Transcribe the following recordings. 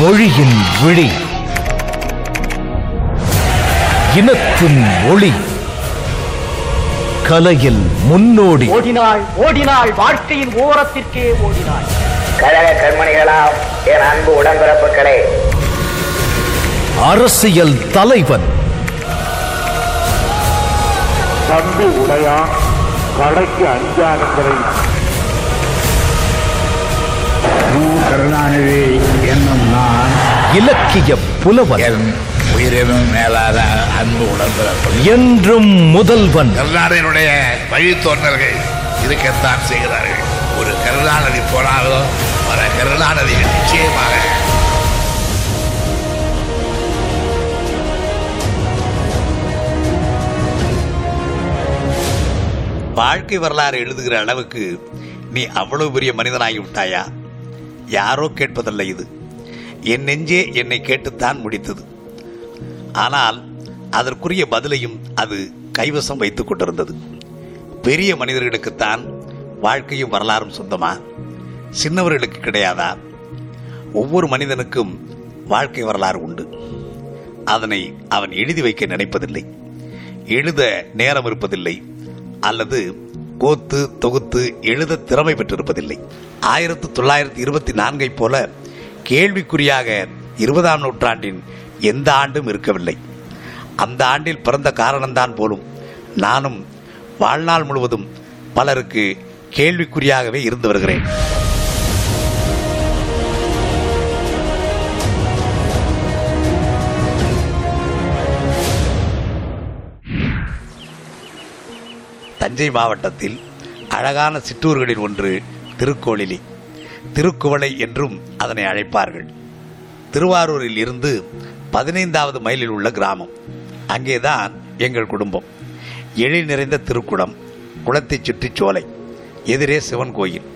மொழியின் விழி. இனத்தின் ஒளி. கலையில் முன்னோடி. ஓடினாள் ஓடினாள் வாழ்க்கையின் ஓரத்திற்கே ஓடினாள். கழக கண்மணிகளாம் என் அன்பு உடன்பிறப்புகளே. அரசியல் தலைவன். தம்பி உடையான் கடைக்கு அஞ்சானங்களை கருணாநிதி என்னும் நான் இலக்கிய புலவன். என் உயிரினும் மேலான அன்பு உடன்பிறப்பு என்றும் முதல்வன். கருணாநிதியினுடைய வழித்தோன்றல்கள் இருக்கத்தான் செய்கிறார்கள். ஒரு கருணாநிதி போனாலோ பல கருணாநிதி நிச்சயமாக வாழ்க்கை வரலாறு எழுதுகிற அளவுக்கு நீ அவ்வளவு பெரிய மனிதனாகி விட்டாயா? யாரோ கேட்பதல்ல இது. என் நெஞ்சே என்னை கேட்டுத்தான் முடித்தது. ஆனால் அதற்குரிய பதிலையும் அது கைவசம் வைத்துக் கொண்டிருந்தது. பெரிய மனிதர்களுக்குத்தான் வாழ்க்கையும் வரலாறும் சொந்தமா? சின்னவர்களுக்கு கிடையாதா? ஒவ்வொரு மனிதனுக்கும் வாழ்க்கை வரலாறு உண்டு. அதனை அவன் எழுதி வைக்க நினைப்பதில்லை. எழுத நேரம் இருப்பதில்லை. அல்லது கோத்து தொகுத்து எழுத திறமை பெற்றிருப்பதில்லை. ஆயிரத்தி தொள்ளாயிரத்தி இருபத்தி நான்கை போல கேள்விக்குறியாக இருபதாம் நூற்றாண்டின் எந்த ஆண்டும் இருக்கவில்லை. அந்த ஆண்டில் பிறந்த காரணம்தான் போலும் நானும் வாழ்நாள் முழுவதும் பலருக்கு கேள்விக்குறியாகவே இருந்து வருகிறேன். தஞ்சை மாவட்டத்தில் அழகான சிற்றூர்களில் ஒன்று திருக்கோளிலி. திருக்குவளை என்றும் அதனை அழைப்பார்கள். திருவாரூரில் இருந்து பதினைந்தாவது மைலில் உள்ள கிராமம். அங்கேதான் எங்கள் குடும்பம். எழில் நிறைந்த திருக்குளம் குளத்தைச் சுற்றி சோலை எதிரே சிவன் கோயில்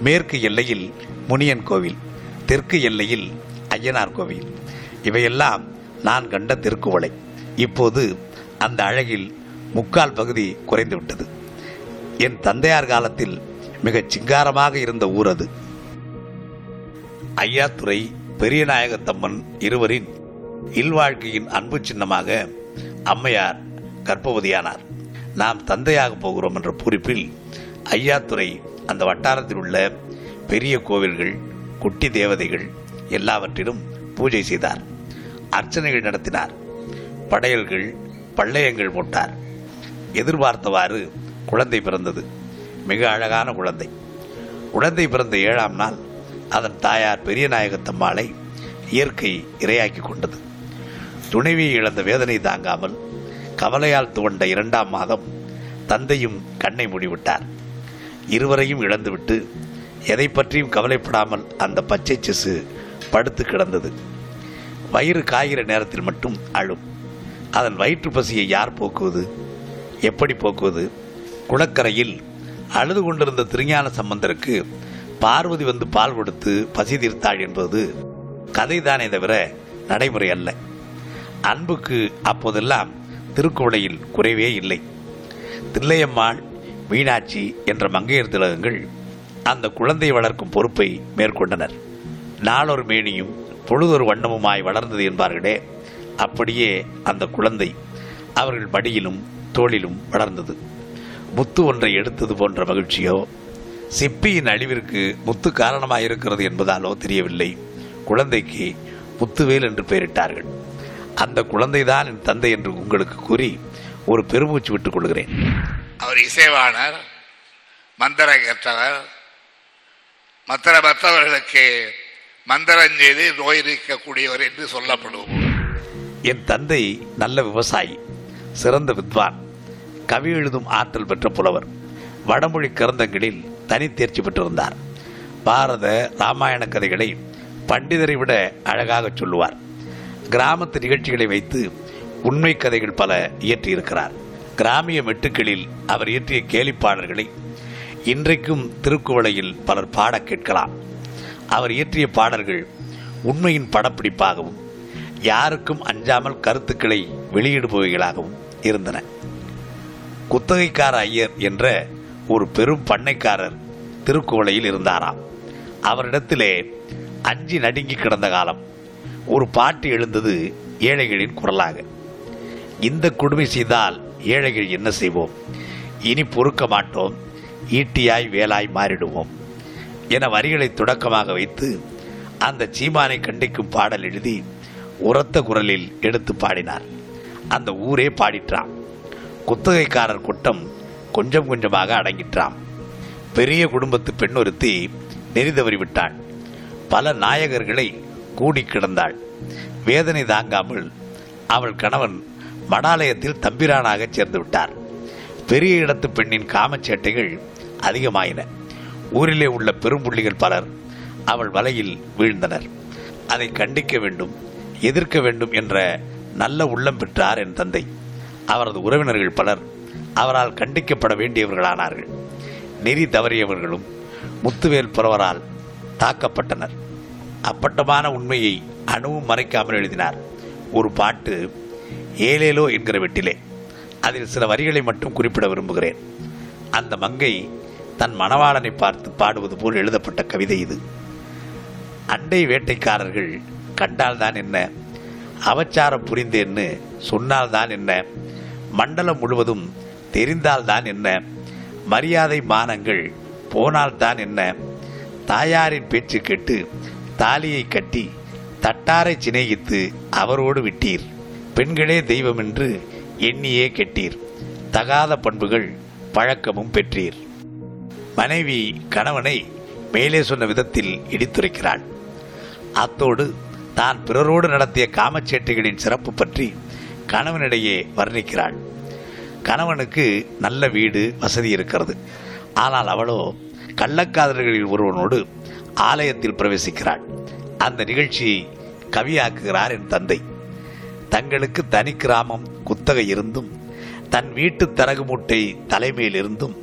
மேற்கு எல்லையில் முனியன் கோவில் தெற்கு எல்லையில் ஐயனார் கோவில். இவையெல்லாம் நான் கண்ட திருக்குவளை. இப்போது அந்த அழகில் முக்கால் பகுதி குறைந்துவிட்டது. என் தந்தையார் காலத்தில் மிகச் சிங்காரமாக இருந்த ஊர் அது. ஐயாத்துறை பெரியநாயகத்தம்மன் இருவரின் இல்வாழ்க்கையின் அன்பு சின்னமாக அம்மையார் கர்ப்பவதியானார். நாம் தந்தையாக போகிறோம் என்ற பூரிப்பில் ஐயாத்துறை அந்த வட்டாரத்தில் உள்ள பெரிய கோவில்கள் குட்டி தேவதைகள் எல்லாவற்றிலும் பூஜை செய்தார். அர்ச்சனைகள் நடத்தினார். படையல்கள் பள்ளையங்கள் போட்டார். எதிர்பார்த்தவாறு குழந்தை பிறந்தது. மிக அழகான குழந்தை. குழந்தை பிறந்த ஏழாம் நாள் அதன் தாயார் பெரிய நாயகத்தம்மாளை இயற்கை இரையாக்கி கொண்டது. துணைவியை இழந்த வேதனை தாங்காமல் கவலையால் துவண்ட இரண்டாம் மாதம் தந்தையும் கண்ணை மூடிவிட்டார். இருவரையும் இழந்துவிட்டு எதை பற்றியும் கவலைப்படாமல் அந்த பச்சை சிசு படுத்து கிடந்தது. வயிறு காய்கிற நேரத்தில் மட்டும் அழும். அதன் வயிற்று பசியை யார் போக்குவது? எப்படி போக்குவது? குளக்கரையில் அழுது கொண்டிருந்த திருஞான சம்பந்தருக்கு பார்வதி வந்து பால் கொடுத்து பசி தீர்த்தாள் என்பது கதைதானே தவிர நடைமுறை அல்ல. அன்புக்கு அப்போதெல்லாம் திருக்குவளையில் குறைவே இல்லை. தில்லையம்மாள் மீனாட்சி என்ற மங்கையர் திலகங்கள் அந்த குழந்தையை வளர்க்கும் பொறுப்பை மேற்கொண்டனர். நாளொரு மேனியும் பொழுதொரு வண்ணமுமாய் வளர்ந்தது என்பார்களே அப்படியே அந்த குழந்தை அவர்கள் படியிலும் தோளிலும் வளர்ந்தது. முத்து ஒன்றை எடுத்தது போன்ற மகிழ்ச்சியோ? சிப்பியின் அழிவிற்கு முத்து காரணமாயிருக்கிறது என்பதாலோ தெரியவில்லை. குழந்தைக்கு முத்துவேல் என்று பெயரிட்டார்கள். அந்த குழந்தைதான் என் தந்தை என்று உங்களுக்கு கூறி ஒரு பெருமூச்சு விட்டுக் கொள்கிறேன். அவர் இசைவாணர் மந்திரம் கேட்டவர் மற்ற மற்றவர்களுக்கு மந்திரம் செய்து நோய் நீக்கக்கூடியவர் என்று சொல்லப்படுவோம். என் தந்தை நல்ல விவசாயி சிறந்த வித்வான். கவி எழுதும் ஆற்றல் பெற்ற புலவர். வடமொழி கிரந்தங்களில் தனி தேர்ச்சி பெற்றிருந்தார். பாரத ராமாயண கதைகளை பண்டிதரை விட அழகாக சொல்லுவார். கிராமத்து நிகழ்ச்சிகளை வைத்து உண்மை கதைகள் பல இயற்றியிருக்கிறார். கிராமிய மெட்டுக்களில் அவர் இயற்றிய கேலிப்பாடல்களை இன்றைக்கும் திருக்குவளையில் பலர் பாட கேட்கலாம். அவர் இயற்றிய பாடல்கள் உண்மையின் படப்பிடிப்பாகவும் யாருக்கும் அஞ்சாமல் கருத்துக்களை வெளியிடுபவைகளாகவும் இருந்தன. குத்தகைக்கார ஐயர் என்ற ஒரு பெரும் பண்ணைக்காரர் திருக்குவளையில் இருந்தாராம். அவரிடத்திலே அஞ்சி நடுங்கி கிடந்த காலம் ஒரு பாட்டு எழுந்தது ஏழைகளின் குரலாக. இந்த கொடுமை செய்தால் ஏழைகள் என்ன செய்வோம்? இனி பொறுக்க மாட்டோம் ஈட்டியாய் வேலாய் மாறிடுவோம் என வரிகளை தொடக்கமாக வைத்து அந்த சீமானை கண்டிக்கும் பாடல் எழுதி உரத்த குரலில் எடுத்து பாடினார். அந்த ஊரே பாடிற்றான் குத்தகைக்காரர் கூட்டம் கொஞ்சம் கொஞ்சமாக அடங்கிற்றாம். பெரிய குடும்பத்து பெண் ஒருத்தி நெறி தவறிவிட்டாள் பல நாயகர்களை கூடி கிடந்தாள். வேதனை தாங்காமல் அவள் கணவன் மடாலயத்தில் தம்பிரானாக சேர்ந்து விட்டார். பெரிய இடத்து பெண்ணின் காமச்சேட்டைகள் அதிகமாயின. ஊரிலே உள்ள பெரும்புள்ளிகள் பலர் அவள் வலையில் வீழ்ந்தனர். அதை கண்டிக்க வேண்டும் எதிர்க்க வேண்டும் என்ற நல்ல உள்ளம் பெற்றார் என் தந்தை. அவரது உறவினர்கள் பலர் அவரால் கண்டிக்கப்பட வேண்டியவர்களானார்கள். நெறி தவறியவர்களும் முத்துவேல் புறவரால் தாக்கப்பட்டனர். அப்பட்டமான உண்மையை அணுவும் மறைக்காமல் எழுதினார். ஒரு பாட்டு ஏலேலோ என்கிற வெட்டிலே. அதில் சில வரிகளை மட்டும் குறிப்பிட விரும்புகிறேன். அந்த மங்கை தன் மணவாளனை பார்த்து பாடுவது போல் எழுதப்பட்ட கவிதை இது. அண்டை வேட்டைக்காரர்கள் கண்டால்தான் என்ன அவச்சாரம் புரிந்தேன்னு சொன்னால்தான் என்ன மண்டலம் முழுவதும் தெரிந்தால்தான் என்ன? மரியாதை மானங்கள் போனால்தான் என்ன? தாயாரின் பேச்சு கேட்டு தாலியை கட்டி தட்டாரை சிநேகித்து அவரோடு விட்டீர். பெண்களே தெய்வம் என்று எண்ணியே கெட்டீர். தகாத பண்புகள் பழக்கமும் பெற்றீர். மனைவி கணவனை மேலே சொன்ன விதத்தில் இடித்துரைக்கிறாள். அத்தோடு தான் பிறரோடு நடத்திய காமச்சேட்டைகளின் சிறப்பு பற்றி கணவனிடையே வர்ணிக்கிறாள். கணவனுக்கு நல்ல வீடு வசதி இருக்கிறது. ஆனால் அவளோ கள்ளக்காதலர்களில் ஒருவனோடு ஆலயத்தில் பிரவேசிக்கிறாள். அந்த நிகழ்ச்சியை கவியாக்குகிறார் என் தந்தை. தங்களுக்கு தனி கிராமம் குத்தகை இருந்தும் தன் வீட்டு தரகு மூட்டை தலைமையில் இருந்தும்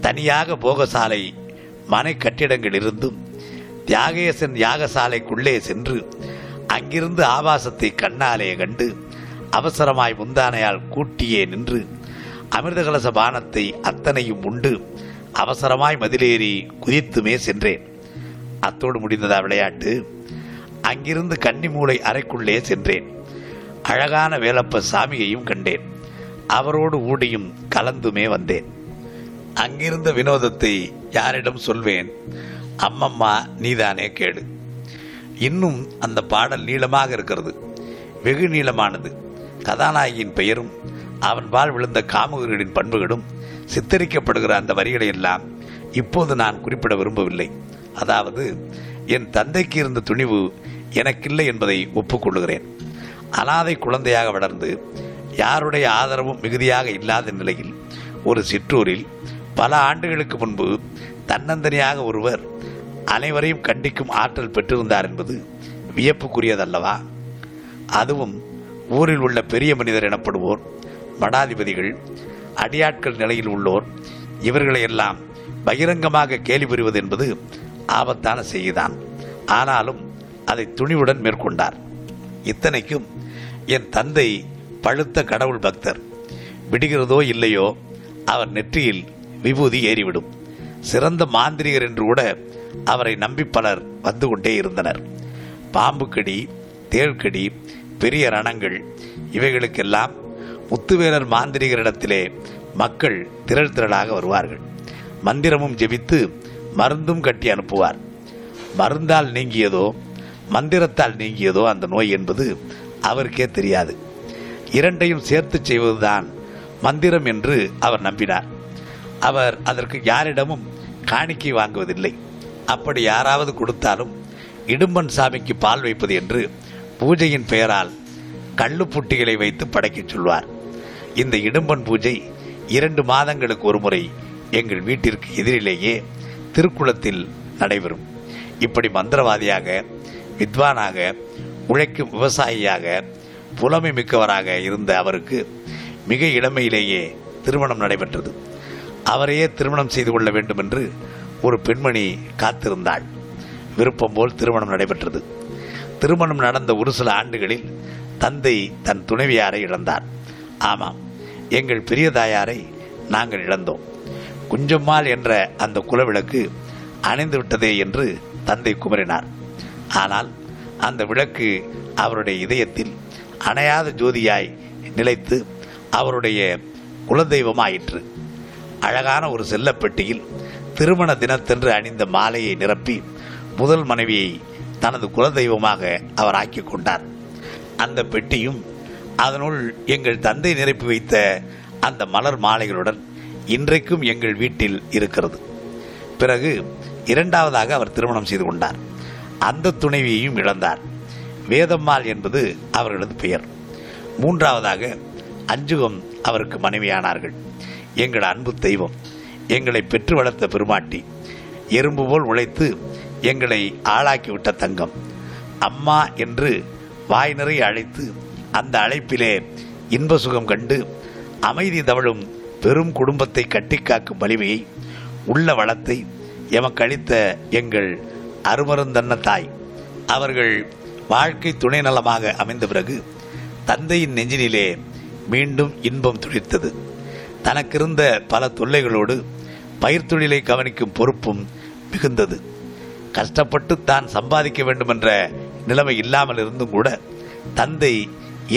தனியாக போகசாலை மனை கட்டிடங்கள் இருந்தும் தியாகேசன் யாகசாலைக்குள்ளே சென்று அங்கிருந்து ஆபாசத்தை கண்ணாலே கண்டு அவசரமாய் முந்தானையால் கூட்டியே நின்று அமிர்தகலச பானத்தை அத்தனையும் உண்டு. அவசரமாய் மதிலேறி குதித்துமே சென்றேன். அத்தோடு முடிந்ததா விளையாட்டு? அங்கிருந்து கன்னிமூளை அறைக்குள்ளே சென்றேன். அழகான வேலப்ப சாமியையும் கண்டேன். அவரோடு ஊடியும் கலந்துமே வந்தேன். அங்கிருந்த வினோதத்தை யாரிடம் சொல்வேன்? அம்மம்மா நீதானே கேடு இன்னும் அந்த பாடல் நீளமாக இருக்கிறது. வெகு நீளமானது. கதாநாயகியின் பெயரும் அவன் வாழ் விழுந்த காமுகர்களின் பண்புகளும் சித்தரிக்கப்படுகிற அந்த வரிகளை எல்லாம் இப்போது நான் குறிப்பிட விரும்பவில்லை. அதாவது என் தந்தைக்கு இருந்த துணிவு எனக்கில்லை என்பதை ஒப்புக்கொள்கிறேன் அனாதை குழந்தையாக வளர்ந்து யாருடைய ஆதரவும் மிகுதியாக இல்லாத நிலையில் ஒரு சிற்றூரில் பல ஆண்டுகளுக்கு முன்பு தன்னந்தனியாக ஒருவர் அனைவரையும் கண்டிக்கும் ஆற்றல் பெற்றிருந்தார் என்பது வியப்புக்குரியதல்லவா? அதுவும் ஊரில் உள்ள பெரிய மனிதர் எனப்படுவோர் மடாதிபதிகள் அடியாட்கள் நிலையில் உள்ளோர் இவர்களையெல்லாம் பகிரங்கமாக கேலி புரிவது என்பது ஆபத்தான செய்திதான். ஆனாலும் அதை துணிவுடன் மேற்கொண்டார். இத்தனைக்கும் என் தந்தை பழுத்த கடவுள் பக்தர். விடுகிறதோ இல்லையோ அவர் நெற்றியில் விபூதி ஏறிவிடும். சிறந்த மாந்திரிகர் என்று கூட அவரை நம்பி பலர் வந்து கொண்டே இருந்தனர். பாம்புக்கடி தேள்கடி பெரிய ரணங்கள். இவைகளுக்கெல்லாம் முத்துவேலர் மாந்திரிகரிடத்திலே மக்கள் திரள் திரளாக வருவார்கள். மந்திரமும் ஜெபித்து மருந்தும் கட்டி அனுப்புவார். மருந்தால் நீங்கியதோ மந்திரத்தால் நீங்கியதோ அந்த நோய் என்பது அவருக்கே தெரியாது. இரண்டையும் சேர்த்து செய்வதுதான் மந்திரம் என்று அவர் நம்பினார். அவர் அதற்கு யாரிடமும் காணிக்கை வாங்குவதில்லை. அப்படி யாராவது கொடுத்தாலும் இடும்பன் சாமிக்கு பால் வைப்பது என்று பூஜையின் பெயரால் கள்ளுப்புட்டிகளை வைத்து படைக்கச் சொல்வார். இந்த இடும்பன் பூஜை இரண்டு மாதங்களுக்கு ஒருமுறை எங்கள் வீட்டிற்கு எதிரிலேயே திருக்குளத்தில் நடைபெறும். இப்படி மந்திரவாதியாக வித்வானாக உழைக்கும் விவசாயியாக புலமை மிக்கவராக இருந்த அவருக்கு மிக இளமையிலேயே திருமணம் நடைபெற்றது. அவரையே திருமணம் செய்து கொள்ள வேண்டும் என்று ஒரு பெண்மணி காத்திருந்தாள். விருப்பம் போல் திருமணம் நடைபெற்றது. திருமணம் நடந்த ஒரு சில ஆண்டுகளில் தந்தை தன் துணைவியாரை இழந்தார். ஆமாம் எங்கள் பெரிய தாயாரை நாங்கள் இழந்தோம். குஞ்சம்மாள் என்ற அந்த குலவிளக்கு அணைந்து விட்டதே என்று தந்தை குமரினார். ஆனால் அந்த விளக்கு அவருடைய இதயத்தில் அணையாத ஜோதியாய் நிலைத்து அவருடைய குலதெய்வமாயிற்று. அழகான ஒரு செல்லப்பெட்டியில் திருமண தினத்தன்று அணிந்த மாலையை நிரப்பி முதல் மனைவியை தனது குலதெய்வமாக அவர் ஆக்கி கொண்டார். அந்த பெட்டியும் அதனுள் எங்கள் தந்தை நிரப்பி வைத்த அந்த மலர் மாலைகளுடன் இன்றைக்கும் எங்கள் வீட்டில் இருக்கிறது. பிறகு இரண்டாவதாக அவர் திருமணம் செய்து கொண்டார். அந்த துணைவியையும் இழந்தார். வேதம்மாள் என்பது அவர்களது பெயர். மூன்றாவதாக அஞ்சுகம் அவருக்கு மனைவியானார்கள். எங்கள் அன்பு தெய்வம் எங்களை பெற்று வளர்த்த பெருமாட்டி எறும்பு போல் உழைத்து எங்களை ஆளாக்கிவிட்ட தங்கம். அம்மா என்று வாய் நிறைய அழைத்து அந்த அழைப்பிலே இன்ப சுகம் கண்டு அமைதி தவழும் பெரும் குடும்பத்தை கட்டிக்காக்கும் வலிமையை உள்ள வளத்தை எமக்களித்த எங்கள் அருமருந்தன்ன தாய் அவர்கள் வாழ்க்கை துணை நலமாக அமைந்த பிறகு தந்தையின் நெஞ்சினிலே மீண்டும் இன்பம் துளிர்த்தது. தனக்கிருந்த பல தொல்லைகளோடு பயிர் தொழிலை கவனிக்கும் பொறுப்பும் மிகுந்தது. கஷ்டப்பட்டு தான் சம்பாதிக்க வேண்டுமென்ற நிலைமை இல்லாமல் இருந்தும் கூட தந்தை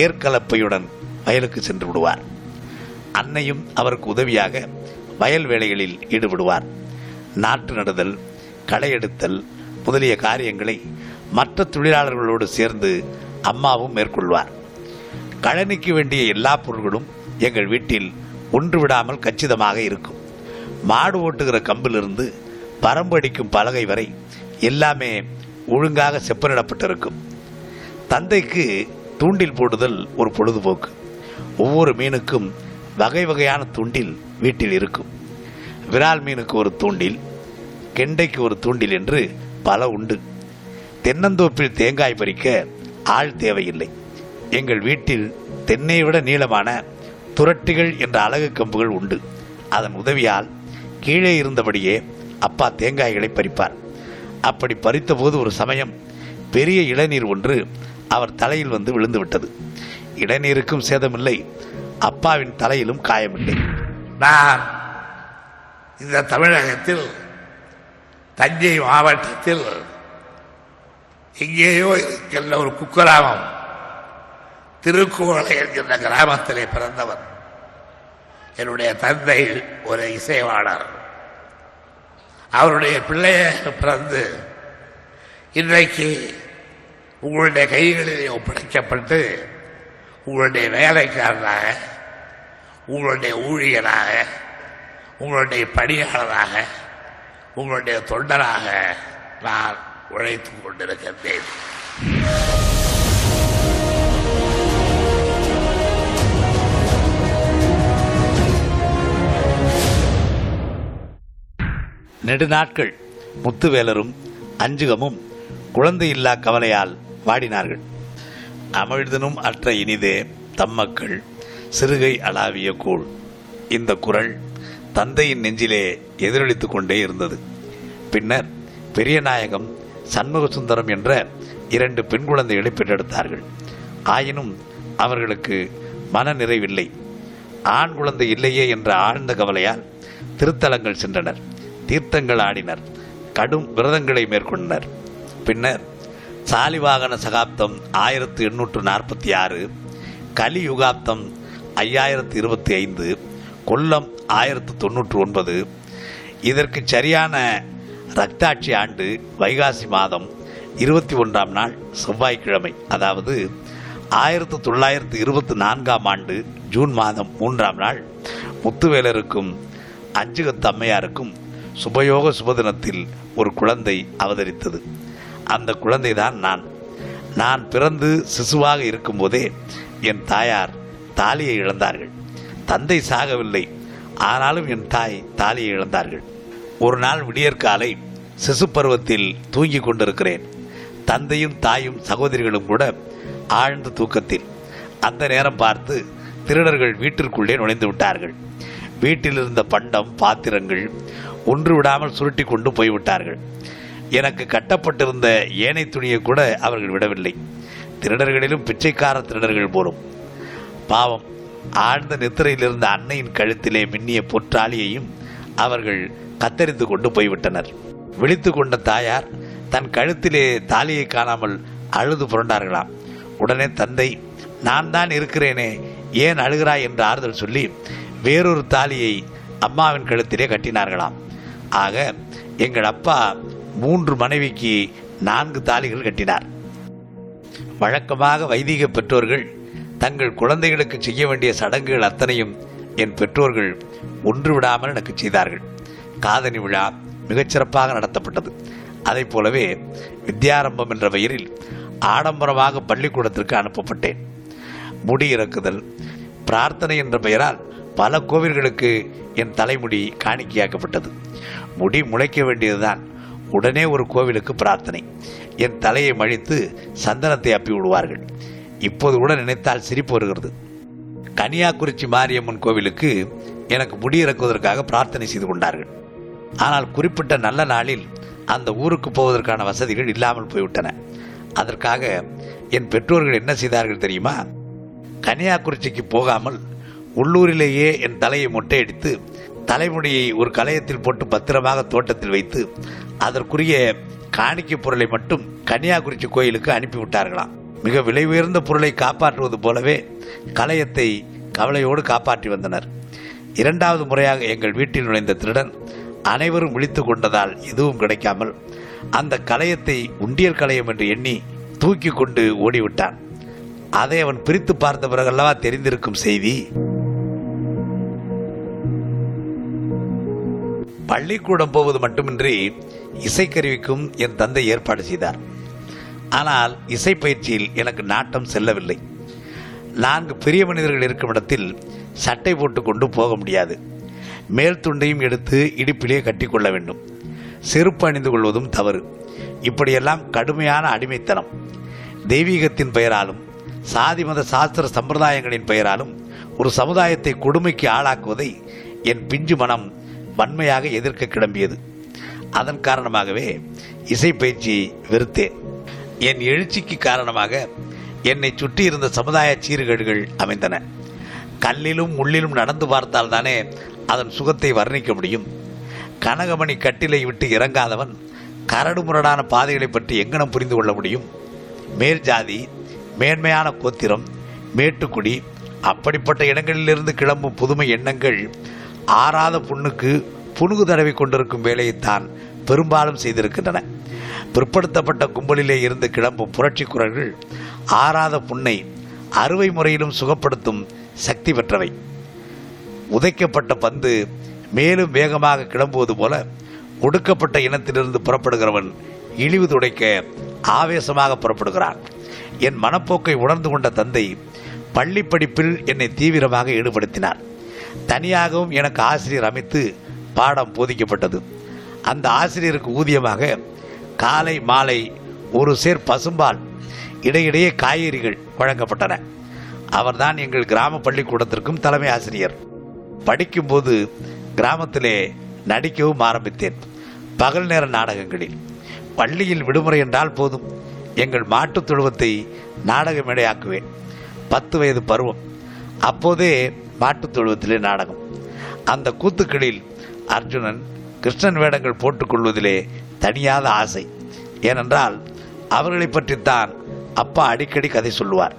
ஏற்கலப்பையுடன் வயலுக்கு சென்று விடுவார். அன்னையும் அவருக்கு உதவியாக வயல் வேலைகளில் ஈடுபடுவார். நாற்று நடுதல் களை எடுத்தல் முதலிய காரியங்களை மற்ற தொழிலாளர்களோடு சேர்ந்து அம்மாவும் மேற்கொள்வார். கழனிக்கு வேண்டிய எல்லா பொருட்களும் எங்கள் வீட்டில் ஒன்று விடாமல் கச்சிதமாக இருக்கும். மாடு ஓட்டுகிற கம்பிலிருந்து பரம்பு அடிக்கும் பலகை வரை எல்லாமே ஒழுங்காக செப்பனிடப்பட்டிருக்கும். தந்தைக்கு தூண்டில் போடுதல் ஒரு பொழுதுபோக்கு. ஒவ்வொரு மீனுக்கும் வகை வகையான தூண்டில் வீட்டில் இருக்கும். விரால் மீனுக்கு ஒரு தூண்டில் கெண்டைக்கு ஒரு தூண்டில் என்று பல உண்டு. தென்னந்தோப்பில் தேங்காய் பறிக்க ஆள் தேவையில்லை. எங்கள் வீட்டில் தென்னை விட நீளமான துரட்டிகள் என்ற அழகு கம்புகள் உண்டு. அதன் உதவியால் கீழே இருந்தபடியே அப்பா தேங்காய்களை பறிப்பார். அப்படி பறித்தபோது ஒரு சமயம் பெரிய இளநீர் ஒன்று அவர் தலையில் வந்து விழுந்து விட்டது இளநீருக்கும் சேதமில்லை அப்பாவின் தலையிலும் காயமில்லை. நான் இந்த தமிழகத்தில் தஞ்சை மாவட்டத்தில் எங்கேயோ இருக்கின்ற ஒரு குக்கிராமம் திருக்குவளை என்கின்ற கிராமத்திலே பிறந்தவர் என்னுடைய தந்தை ஒரு இசைவாளர் அவருடைய பிள்ளையாக பிறந்து இன்றைக்கு உங்களுடைய கைகளிலே ஒப்படைக்கப்பட்டு உங்களுடைய வேலைக்காரனாக உங்களுடைய ஊழியராக உங்களுடைய பணியாளராக உங்களுடைய தொண்டராக நான் உழைத்துக் கொண்டிருக்கின்றேன். நெடுநாட்கள். முத்துவேலரும் அஞ்சுகமும் குழந்தையில்லா கவலையால் வாடினார்கள். அமிழ்தனும் அற்ற இனிதே தம்மக்கள் சிறுகை அளாவிய கூழ். இந்த குரல் தந்தையின் நெஞ்சிலே எதிரொலித்துக் கொண்டே இருந்தது. பின்னர் பெரியநாயகம் சண்முக சுந்தரம் என்ற இரண்டு பெண் குழந்தைகளை பெற்றெடுத்தார்கள். ஆயினும் அவர்களுக்கு மன நிறைவில்லை. ஆண் குழந்தை இல்லையே என்ற ஆழ்ந்த கவலையால் திருத்தலங்கள் சென்றனர். தீர்த்தங்கள் ஆடினர். கடும் விரதங்களை மேற்கொண்டனர். பின்னர் சாலிவாகன சகாப்தம் ஆயிரத்து எண்ணூற்று நாற்பத்தி ஆறு கலியுகாப்தம் ஐயாயிரத்து இருபத்தி ஐந்து கொல்லம் ஆயிரத்து தொன்னூற்று ஒன்பது இதற்கு சரியான ரக்தாட்சி ஆண்டு வைகாசி மாதம் இருபத்தி ஒன்றாம் நாள் செவ்வாய்க்கிழமை அதாவது ஆயிரத்து தொள்ளாயிரத்து இருபத்தி நான்காம் ஆண்டு ஜூன் மாதம் மூன்றாம் நாள் முத்துவேலருக்கும் அஞ்சுகத்தம்மையாருக்கும் சுபயோக சுபதினத்தில் ஒரு குழந்தை அவதரித்தது. அந்த குழந்தை தான் நான். நான் பிறந்து சிசுவாக இருக்கும்போதே என் தாயார் தாலியை இழந்தார்கள். தந்தை சாகவில்லை. ஆனாலும் என் தாய் தாலியை இழந்தார்கள். ஒரு நாள் விடியற்காலை சிசு பருவத்தில் தூங்கிக் கொண்டிருக்கிறேன். தந்தையும் தாயும் சகோதரிகளும் கூட ஆழ்ந்த தூக்கத்தில். அந்த நேரம் பார்த்து திருடர்கள் வீட்டிற்குள்ளே நுழைந்து விட்டார்கள். வீட்டில் இருந்த பண்டம் பாத்திரங்கள் ஒன்று விடாமல் சுருட்டி கொண்டு போய்விட்டார்கள். எனக்கு கட்டப்பட்டிருந்த ஏனை துணியை கூட அவர்கள் விடவில்லை. திருடர்களிலும் பிச்சைக்கார திருடர்கள் போலும். பாவம் ஆழ்ந்த நித்திரையில் இருந்த அன்னையின் கழுத்திலே மின்னிய பொற்றாலியையும் அவர்கள் கத்தரித்து கொண்டு போய்விட்டனர். விழித்து கொண்ட தாயார் தன் கழுத்திலே தாலியை காணாமல் அழுது புரண்டார்களாம். உடனே தந்தை நான் தான் இருக்கிறேனே ஏன் அழுகிறாய்? என்று ஆறுதல் சொல்லி வேறொரு தாலியை அம்மாவின் கழுத்திலே கட்டினார்களாம். ஆக எங்கள் அப்பா மூன்று மனைவிக்கு நான்கு தாலிகள் கட்டினார். வழக்கமாக வைதிக பெற்றோர்கள் தங்கள் குழந்தைகளுக்கு செய்ய வேண்டிய சடங்குகள் அத்தனையும் என் பெற்றோர்கள் ஒன்று விடாமல் எனக்கு செய்தார்கள். காதணி விழா மிகச்சிறப்பாக நடத்தப்பட்டது. அதைப் போலவே வித்யாரம்பம் என்ற பெயரில் ஆடம்பரமாக பள்ளிக்கூடத்திற்கு அனுப்பப்பட்டேன். முடி இறக்குதல் பிரார்த்தனை என்ற பெயரால் பல கோவில்களுக்கு என் தலைமுடி காணிக்கையாக்கப்பட்டது. முடி முளைக்க வேண்டியதுதான். உடனே ஒரு கோவிலுக்கு பிரார்த்தனை. என் தலையை மழித்து சந்தனத்தை அப்பி விடுவார்கள். இப்போது கூட நினைத்தால் சிரிப்பு வருகிறது. கன்னியாகுறிச்சி மாரியம்மன் கோவிலுக்கு எனக்கு முடி இறக்குவதற்காக பிரார்த்தனை செய்து கொண்டார்கள். ஆனால் குறிப்பிட்ட நல்ல நாளில் அந்த ஊருக்கு போவதற்கான வசதிகள் இல்லாமல் போய்விட்டன. அதற்காக என் பெற்றோர்கள் என்ன செய்தார்கள் தெரியுமா? கன்னியாகுறிச்சிக்கு போகாமல் உள்ளூரிலேயே என் தலையை மொட்டையடித்து தலைமுடியை ஒரு கலையத்தில் போட்டு பத்திரமாக தோட்டத்தில் வைத்து அதற்குரிய காணிக்கை பொருளை மட்டும் கன்னியாகுறிச்சி கோயிலுக்கு அனுப்பிவிட்டார்களாம். மிக விலை உயர்ந்த பொருளை காப்பாற்றுவது போலவே கலையத்தை கவலையோடு காப்பாற்றி வந்தனர். இரண்டாவது முறையாக எங்கள் வீட்டில் நுழைந்த திருடன் அனைவரும் விழித்து கொண்டதால் எதுவும் கிடைக்காமல் அந்த கலையத்தை உண்டியல் கலையம் என்று எண்ணி தூக்கி கொண்டு ஓடிவிட்டான். அதை அவன் பிரித்து பார்த்த பிறகல்லவா தெரிந்திருக்கும் செய்தி? பள்ளிக்கூடம் போவது மட்டுமின்றி இசைக்கருவிக்கும் என் தந்தை ஏற்பாடு செய்தார். ஆனால் இசை பயிற்சியில் எனக்கு நாட்டம் செல்லவில்லை. நான்கு பெரிய மனிதர்கள் இருக்கும் இடத்தில் சட்டை போட்டுக்கொண்டு போக முடியாது. மேல் துண்டையும் எடுத்து இடுப்பிலே கட்டிக்கொள்ள வேண்டும். செருப்பு அணிந்து கொள்வதும் தவறு. இப்படியெல்லாம் கடுமையான அடிமைத்தனம். தெய்வீகத்தின் பெயராலும் சாதி மத சாஸ்திர சம்பிரதாயங்களின் பெயராலும் ஒரு சமுதாயத்தை கொடுமைக்கு ஆளாக்குவதை என் பிஞ்சு மனம் வன்மையாக எதிர்க்க கிளம்பியது. அதன் காரணமாகவே இசை பயிற்சியை வெறுத்தேன். என் எழுச்சிக்கு காரணமாக என்னை சுற்றி இருந்த சமுதாய சீர்கேடுகள் அமைந்தன. கல்லிலும் முள்ளிலும் நடந்து பார்த்தால்தானே அதன் சுகத்தை வர்ணிக்க முடியும். கனகமணி கட்டிலை விட்டு இறங்காதவன் கரடு முரடான பாதைகளை பற்றி எங்கனம் புரிந்து கொள்ள முடியும்? மேல் ஜாதி மேன்மையான கோத்திரம் மேட்டுக்குடி அப்படிப்பட்ட இடங்களிலிருந்து கிளம்பும் புதுமை எண்ணங்கள் ஆறாத புண்ணுக்கு புணுகு தடவி கொண்டிருக்கும் வேலையைத்தான் பெரும்பாலும் செய்திருக்கின்றன. பிற்படுத்தப்பட்ட கும்பலிலே இருந்து கிளம்பும் புரட்சி குரல்கள் ஆறாத புண்ணை அறுவை முறையிலும் சுகப்படுத்தும் சக்தி பெற்றவை. உதைக்கப்பட்ட பந்து மேலும் வேகமாக கிளம்புவது போல ஒடுக்கப்பட்ட இனத்திலிருந்து புறப்படுகிறவன் இழிவு துடைக்க ஆவேசமாக புறப்படுகிறான். என் மனப்போக்கை உணர்ந்து கொண்ட தந்தை பள்ளி படிப்பில் என்னை தீவிரமாக ஈடுபடுத்தினார். தனியாகவும் எனக்கு ஆசிரியர் அமைத்து பாடம் போதிக்கப்பட்டது. அந்த ஆசிரியருக்கு ஊதியமாக காலை மாலை ஒரு சேர் பசும்பால் இடையிடையே காய்கறிகள் வழங்கப்பட்டன. அவர்தான் எங்கள் கிராம பள்ளிக்கூடத்திற்கும் தலைமை ஆசிரியர். படிக்கும்போது கிராமத்திலே நடிக்கவும் ஆரம்பித்தேன். பகல் நேர நாடகங்களில். பள்ளியில் விடுமுறை என்றால் போதும். எங்கள் மாட்டுத் தொழுவத்தை நாடக மேடையாக்குவேன். பத்து வயது பருவம். அப்போதே மாட்டுத் தொழுவத்திலே நாடகம். அந்த கூத்துக்களில் அர்ஜுனன் கிருஷ்ணன் வேடங்கள் போட்டுக்கொள்வதிலே தனியாத ஆசை. ஏனென்றால் அவர்களை பற்றித்தான் அப்பா அடிக்கடி கதை சொல்லுவார்.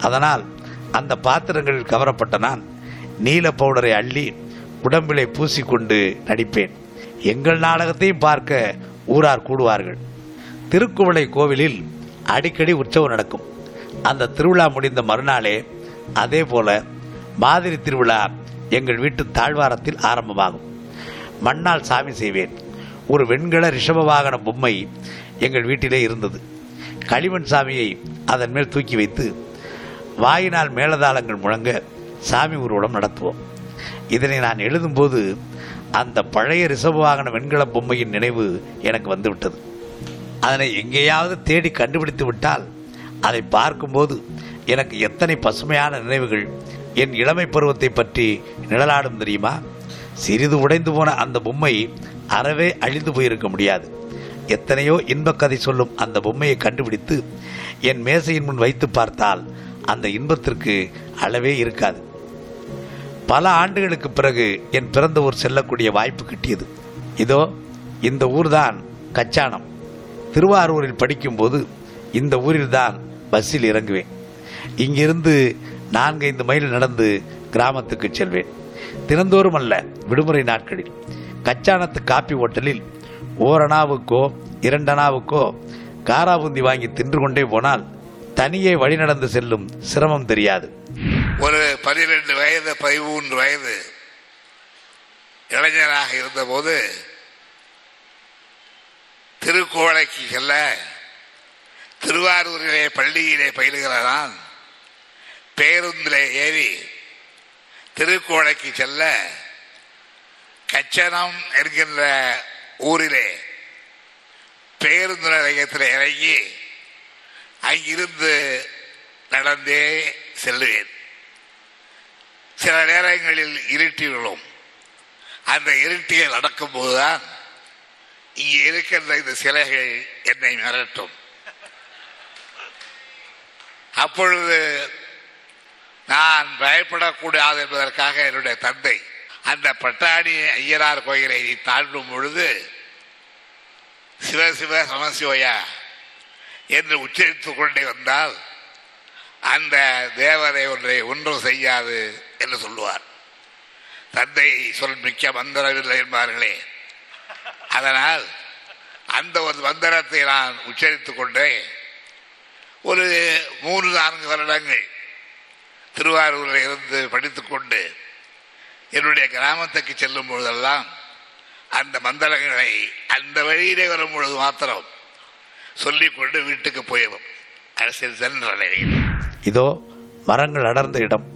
அதனால் அந்த பாத்திரங்களில் கவரப்பட்ட நான் நீல பவுடரை அள்ளி உடம்பிலே பூசிக்கொண்டு நடிப்பேன். எங்கள் நாடகத்தையும் பார்க்க ஊரார் கூடுவார்கள். திருக்குவளை கோவிலில் அடிக்கடி உற்சவம் நடக்கும். அந்த திருவிழா முடிந்த மறுநாளே அதே போல மாதிரி திருவிழா எங்கள் வீட்டு தாழ்வாரத்தில் ஆரம்பமாகும். மண்ணால் சாமி செய்வேன். ஒரு வெண்கல ரிஷப வாகன பொம்மை எங்கள் வீட்டிலே இருந்தது. களிமண் சாமியை அதன் மேல் தூக்கி வைத்து வாயினால் மேலதாளங்கள் முழங்க சாமி ஊர்வலம் நடத்துவோம். இதனை நான் எழுதும்போது அந்த பழைய ரிஷப வாகன வெண்கல பொம்மையின் நினைவு எனக்கு வந்துவிட்டது. அதனை எங்கேயாவது தேடி கண்டுபிடித்து விட்டால் அதை பார்க்கும்போது எனக்கு எத்தனை பசுமையான நினைவுகள் என் இளமை பருவத்தை பற்றி நிழலாடும் தெரியுமா? சிறிது உடைந்து போன அந்த பொம்மை அறவே அழிந்து போயிருக்க முடியாது. எத்தனையோ இன்பக் கதை சொல்லும் அந்த பொம்மையை கண்டுபிடித்து என் மேசையின் முன் வைத்து பார்த்தால் அந்த இன்பத்திற்கு அளவே இருக்காது. பல ஆண்டுகளுக்கு பிறகு என் பிறந்த ஊர் செல்லக்கூடிய வாய்ப்பு கிட்டியது. இதோ இந்த ஊர்தான் கச்சானம் திருவாரூரில் படிக்கும்போது இந்த ஊரில்தான் பஸ்ஸில் இறங்குவேன். இங்கிருந்து நான்கைந்து மைல் நடந்து கிராமத்துக்கு செல்வேன். தினந்தோறும் அல்ல விடுமுறை நாட்களில். கச்சானத்து காப்பி ஹோட்டலில் ஓரணாவுக்கோ இரண்டனாவுக்கோ காராபுந்தி வாங்கி தின்று கொண்டே போனால் தனியே வழிநடந்து செல்லும் சிரமம் தெரியாது. ஒரு பனிரெண்டு வயது பதிமூன்று வயது இளைஞராக இருந்தபோது திருக்கோளைக்கு செல்ல திருவாரூரிலே பள்ளியிலே பயிலுகிற நான் பேருந்தில் ஏறி திருக்கோளைக்கு செல்ல கச்சனம் என்கின்ற ஊரிலே பேருந்து நிலையத்தில் இறங்கி அங்கிருந்து நடந்தே செல்லுவேன். சில நேரங்களில் இருட்டி விழும் அந்த இருட்டியில் நடக்கும்போதுதான் இங்கே இருக்கின்ற இந்த சிலைகள் என்னை மிரட்டும். அப்பொழுது நான் பயப்படக்கூடாது என்பதற்காக என்னுடைய தந்தை அந்த பட்டாணி ஐயனார் கோயிலை தாண்டும் பொழுது சிவ சிவ சமசிவயா என்று உச்சரித்துக் கொண்டே வந்தால் அந்த தேவதை ஒன்றை ஒன்றும் செய்யாது என்று சொல்லுவார். தந்தை சொல் மிக்க மந்திரமில்லை என்பார்களே. அதனால் அந்த ஒரு மந்திரத்தை நான் உச்சரித்துக் கொண்டே ஒரு மூன்று நான்கு வருடங்கள் திருவாரூரில் இருந்து படித்துக்கொண்டு என்னுடைய கிராமத்துக்கு செல்லும் பொழுதெல்லாம் அந்த மந்திரங்களை அந்த வழியிலே வரும் பொழுது மாத்திரம் சொல்லிக்கொண்டு வீட்டுக்கு போயிடும் அரசியல் சென்றடைகிறேன் இதோ மரங்கள் அடர்ந்த இடம்.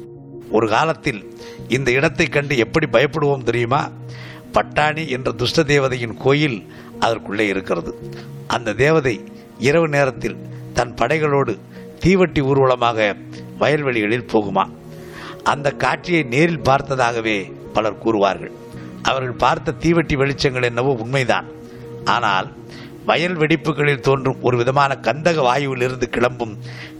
ஒரு காலத்தில் இந்த இடத்தை கண்டு எப்படி பயப்படுவோம் தெரியுமா? பட்டாணி என்ற துஷ்ட தேவதையின் கோயில் அதற்குள்ளே இருக்கிறது. அந்த தேவதை இரவு நேரத்தில் தன் படைகளோடு தீவட்டி ஊர்வலமாக வயல்வெளிகளில் போகுமா? அந்த காட்சியை நேரில் பார்த்ததாகவே பலர் கூறுவார்கள். அவர்கள் பார்த்த தீவட்டி வெளிச்சங்கள் என்னவோ உண்மைதான். ஆனால் வயல் வெடிப்புகளில் தோன்றும் ஒரு விதமான கந்தக வாயுவிலிருந்து கிளம்பும்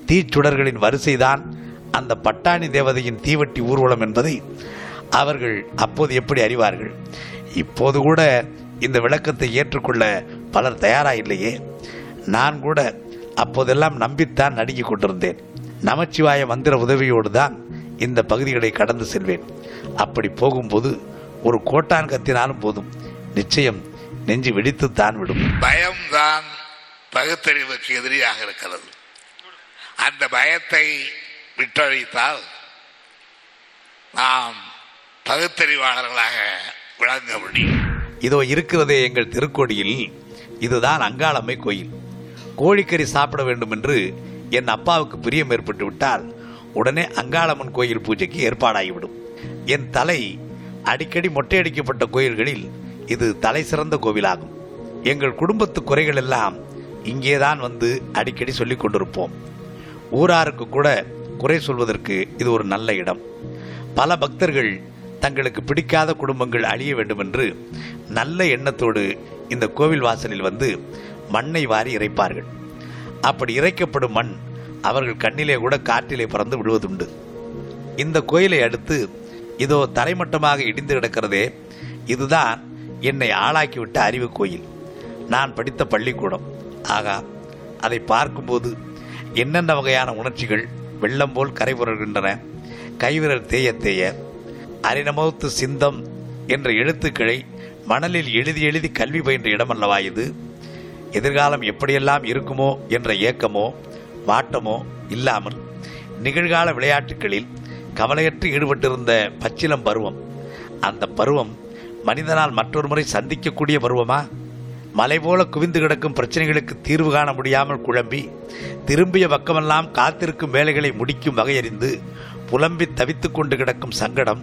தீச்சுடர்களின் வரிசைதான் அந்த பட்டாணி தேவதையின் தீவட்டி ஊர்வலம் என்பதை அவர்கள் அப்போது எப்படி அறிவார்கள்? இப்போது கூட இந்த விளக்கத்தை ஏற்றுக்கொள்ள பலர் தயாரா இல்லையே நான் கூட அப்போதெல்லாம் நம்பித்தான் நடுங்கிக் கொண்டிருந்தேன். நமச்சிவாய மந்திர உதவியோடு தான் இந்த பகுதிகளை கடந்து செல்வேன். அப்படி போகும்போது ஒரு கோட்டான் கத்தினாலும் போதும். நிச்சயம் நெஞ்சு வெடித்துத்தான் விடும். பயம்தான் பகுத்தறிவுக்கு எதிரியாக இருக்கிறது. அந்த பயத்தை விட்டழித்தால் நாம் பகுத்தறிவாளர்களாக விளங்க முடியும். இதோ இருக்கிறதே எங்கள் திருக்கோடியில். இதுதான் அங்காளம்மை கோயில். கோழிக்கறி சாப்பிட வேண்டும் என்று என் அப்பாவுக்கு பிரியம் ஏற்பட்டு விட்டால் உடனே அங்காளம்மன் கோயில் பூஜைக்கு ஏற்பாடாகிவிடும். என் தலை அடிக்கடி மொட்டையடிக்கப்பட்ட கோயில்களில் இது தலை சிறந்த கோவிலாகும். எங்கள் குடும்பத்து குறைகள் எல்லாம் இங்கேதான் வந்து அடிக்கடி சொல்லிக் கொண்டிருப்போம். ஊராருக்கு கூட குறை சொல்வதற்கு இது ஒரு நல்ல இடம். பல பக்தர்கள் தங்களுக்கு பிடிக்காத குடும்பங்கள் அழிய வேண்டும் என்று நல்ல எண்ணத்தோடு இந்த கோவில் வாசலில் வந்து மண்ணை வாரி இறைப்பார்கள். அப்படி இறைக்கப்படும் மண் அவர்கள் கண்ணிலே கூட காற்றிலே பறந்து விழுவதுண்டு. இந்த கோயிலை அடுத்து இதோ தரைமட்டமாக இடிந்து கிடக்கிறதே இதுதான் என்னை ஆளாக்கிவிட்ட அறிவு கோயில். நான் படித்த பள்ளிக்கூடம். ஆகா அதை பார்க்கும்போது என்னென்ன வகையான உணர்ச்சிகள் வெள்ளம் போல் கரை புரள்கின்றன. கைவிரல் தேய தேய அரிநமௌத்து சிந்தம் என்ற எழுத்துக்களை மணலில் எழுதி எழுதி கல்வி பயின்ற இடமல்லவா இது? எதிர்காலம் எப்படியெல்லாம் இருக்குமோ என்ற ஏக்கமோ வாட்டமோ இல்லாமல் நிகழ்கால விளையாட்டுகளில் கவலையற்று ஈடுபட்டிருந்த பச்சிலம் பருவம் அந்த பருவம் மனிதனால் மற்றொரு முறை சந்திக்கக்கூடிய பருவமா? மலை போல குவிந்து கிடக்கும் பிரச்சனைகளுக்கு தீர்வு காண முடியாமல் குழம்பி திரும்பிய பக்கமெல்லாம் காத்திருக்கும் வேலைகளை முடிக்கும் வகையறிந்து புலம்பி தவித்து கொண்டு கிடக்கும் சங்கடம்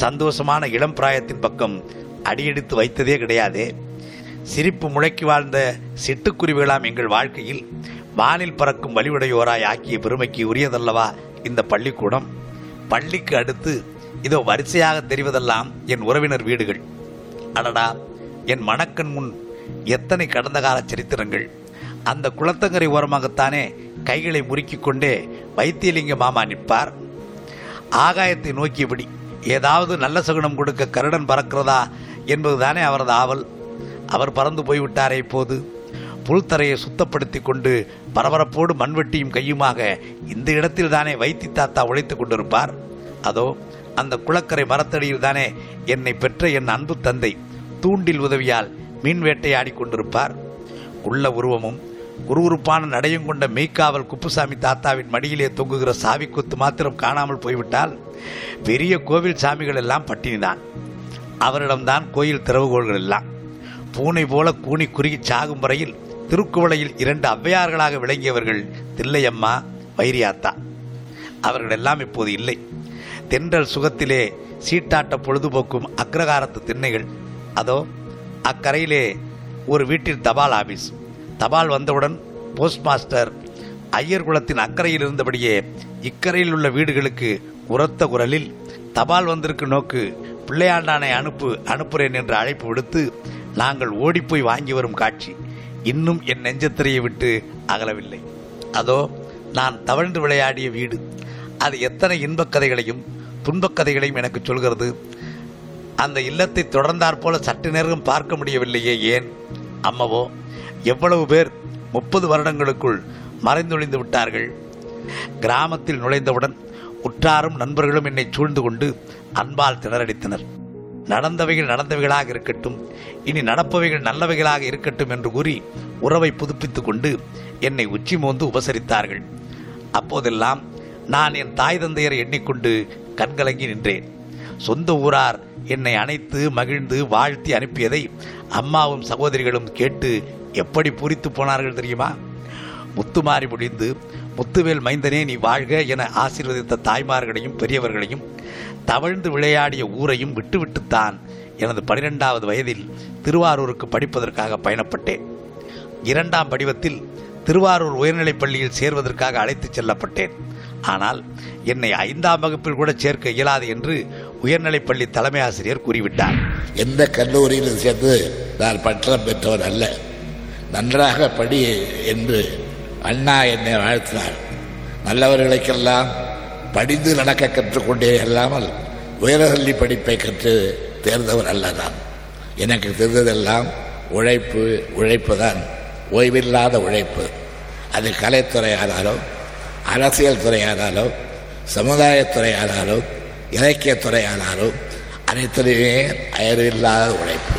சந்தோஷமான இளம் பிராயத்தின் பக்கம் அடியெடுத்து வைத்ததே கிடையாதே. சிரிப்பு முழக்கி வாழ்ந்த சிட்டுக்குருவிகளாம் எங்கள் வாழ்க்கையில். வானில் பறக்கும் வலிவுடையோராய் ஆக்கிய பெருமைக்கு உரியதல்லவா இந்த பள்ளிக்கூடம்? பள்ளிக்கு அடுத்து இதோ வரிசையாக தெரிவதெல்லாம் என் உறவினர் வீடுகள். அடடா என் மணக்கண் முன் எத்தனை கடந்த கால சரித்திரங்கள். அந்த குளத்தங்கரை ஓரமாகத்தானே கைகளை முறுக்கிக் கொண்டே வைத்தியலிங்க மாமா நிற்பார். ஆகாயத்தை நோக்கியபடி ஏதாவது நல்ல சகுனம் கொடுக்க கருடன் பறக்கிறதா என்பதுதானே அவரது ஆவல். அவர் பறந்து போய்விட்டாரே இப்போது. புல்தரையை சுத்தப்படுத்தி கொண்டு பரபரப்போடு மண்வெட்டியும் கையுமாக இந்த இடத்தில் தானே வைத்தி தாத்தா உழைத்துக் கொண்டிருப்பார். அதோ அந்த குளக்கரை மரத்தடியில் தானே என்னை பெற்ற என் அன்பு தந்தை தூண்டில் உதவியால் மீன் வேட்டையாடி கொண்டிருப்பார். உள்ள உருவமும் குறுகுறுப்பான நடையும் கொண்ட மெய்க்காவல் குப்புசாமி தாத்தாவின் மடியிலே தொங்குகிற சாவி குத்து மாத்திரம் காணாமல் போய்விட்டால் பெரிய கோவில் சாமிகள் எல்லாம் பட்டினிதான். அவரிடம்தான் கோயில் திறவுகோள்கள் எல்லாம். பூனை போல கூனி குறுகி சாகும் வரையில் திருக்குவளையில் இரண்டு ஔவையார்களாக விளங்கியவர்கள் தில்லையம்மா வைரியாத்தா. அவர்கள் எல்லாம் இப்போது இல்லை. தென்றல் சுகத்திலே சீட்டாட்ட பொழுதுபோக்கும் அக்ரகாரத்து திண்ணைகள். அதோ அக்கரையிலே ஒரு வீட்டில் தபால் ஆபீஸ். தபால் வந்தவுடன் போஸ்ட் மாஸ்டர் ஐயர் குளத்தின் அக்கறையில் இருந்தபடியே இக்கரையில் உள்ள வீடுகளுக்கு உரத்த குரலில் தபால் வந்திருக்கு நோக்கு பிள்ளையாண்டானை அனுப்பு அனுப்புறேன் என்று அழைப்பு விடுத்து நாங்கள் ஓடிப்போய் வாங்கி வரும் காட்சி இன்னும் என் நெஞ்சத்திரையை விட்டு அகலவில்லை. அதோ நான் தவழ்ந்து விளையாடிய வீடு. அது எத்தனை இன்பக் கதைகளையும் துன்பக் கதைகளையும் எனக்கு சொல்கிறது. அந்த இல்லத்தை தொடர்ந்தாற் போல சற்று நேரம் பார்க்க முடியவில்லையே ஏன்? அம்மவோ எவ்வளவு பேர் முப்பது வருடங்களுக்குள் மறைந்தொழிந்து விட்டார்கள். கிராமத்தில் நுழைந்தவுடன் உற்றாரும் நண்பர்களும் என்னை சூழ்ந்து கொண்டு அன்பால் திணறடித்தனர். நடந்தவைகள் நடந்தவைகளாக இருக்கட்டும். இனி நடப்பவைகள் நல்லவைகளாக இருக்கட்டும் என்று கூறி உறவை புதுப்பித்துக் கொண்டு என்னை உச்சி மோந்து உபசரித்தார்கள். அப்போதெல்லாம் நான் என் தாய் தந்தையரை எண்ணிக்கொண்டு கண்கலங்கி நின்றேன். சொந்த ஊரார் என்னை அணைத்து மகிழ்ந்து வாழ்த்தி அனுப்பியதை அம்மாவும் சகோதரிகளும் கேட்டு எப்படி பூரித்து போனார்கள் தெரியுமா? முத்துமாறி முடிந்து முத்துவேல் மைந்தனே நீ வாழ்க என ஆசீர்வதித்த தாய்மார்களையும் பெரியவர்களையும் தவழ்ந்து விளையாடிய ஊரையும் விட்டுவிட்டுத்தான் எனது பனிரெண்டாவது வயதில் திருவாரூருக்கு படிப்பதற்காக பயணப்பட்டேன். இரண்டாம் படிவத்தில் திருவாரூர் உயர்நிலைப் பள்ளியில் சேர்வதற்காக அழைத்துச் செல்லப்பட்டேன். ஆனால் என்னை ஐந்தாம் வகுப்பில் கூட சேர்க்க இயலாது என்று உயர்நிலைப் பள்ளி தலைமை ஆசிரியர் கூறிவிட்டார். எந்த கல்லூரியிலும் சேர்ந்து நான் பட்டம் பெற்றவர் அல்ல. நன்றாக படி என்று அண்ணா என்னை வாழ்த்தினார். நல்லவர்களுக்கெல்லாம் படிந்து நடக்க கற்றுக்கொண்டே அல்லாமல் உயரகல்லி படிப்பை கற்று தேர்ந்தவர் அல்ல நான் எனக்கு தெரிந்ததெல்லாம் உழைப்பு உழைப்பு தான் ஓய்வில்லாத உழைப்பு. அது கலைத்துறையானாலும் அரசியல் துறையானாலும் சமுதாயத்துறையானாலும் இலக்கியத்துறையானாலும் அனைத்துலையுமே அயர்வில்லாத உழைப்பு.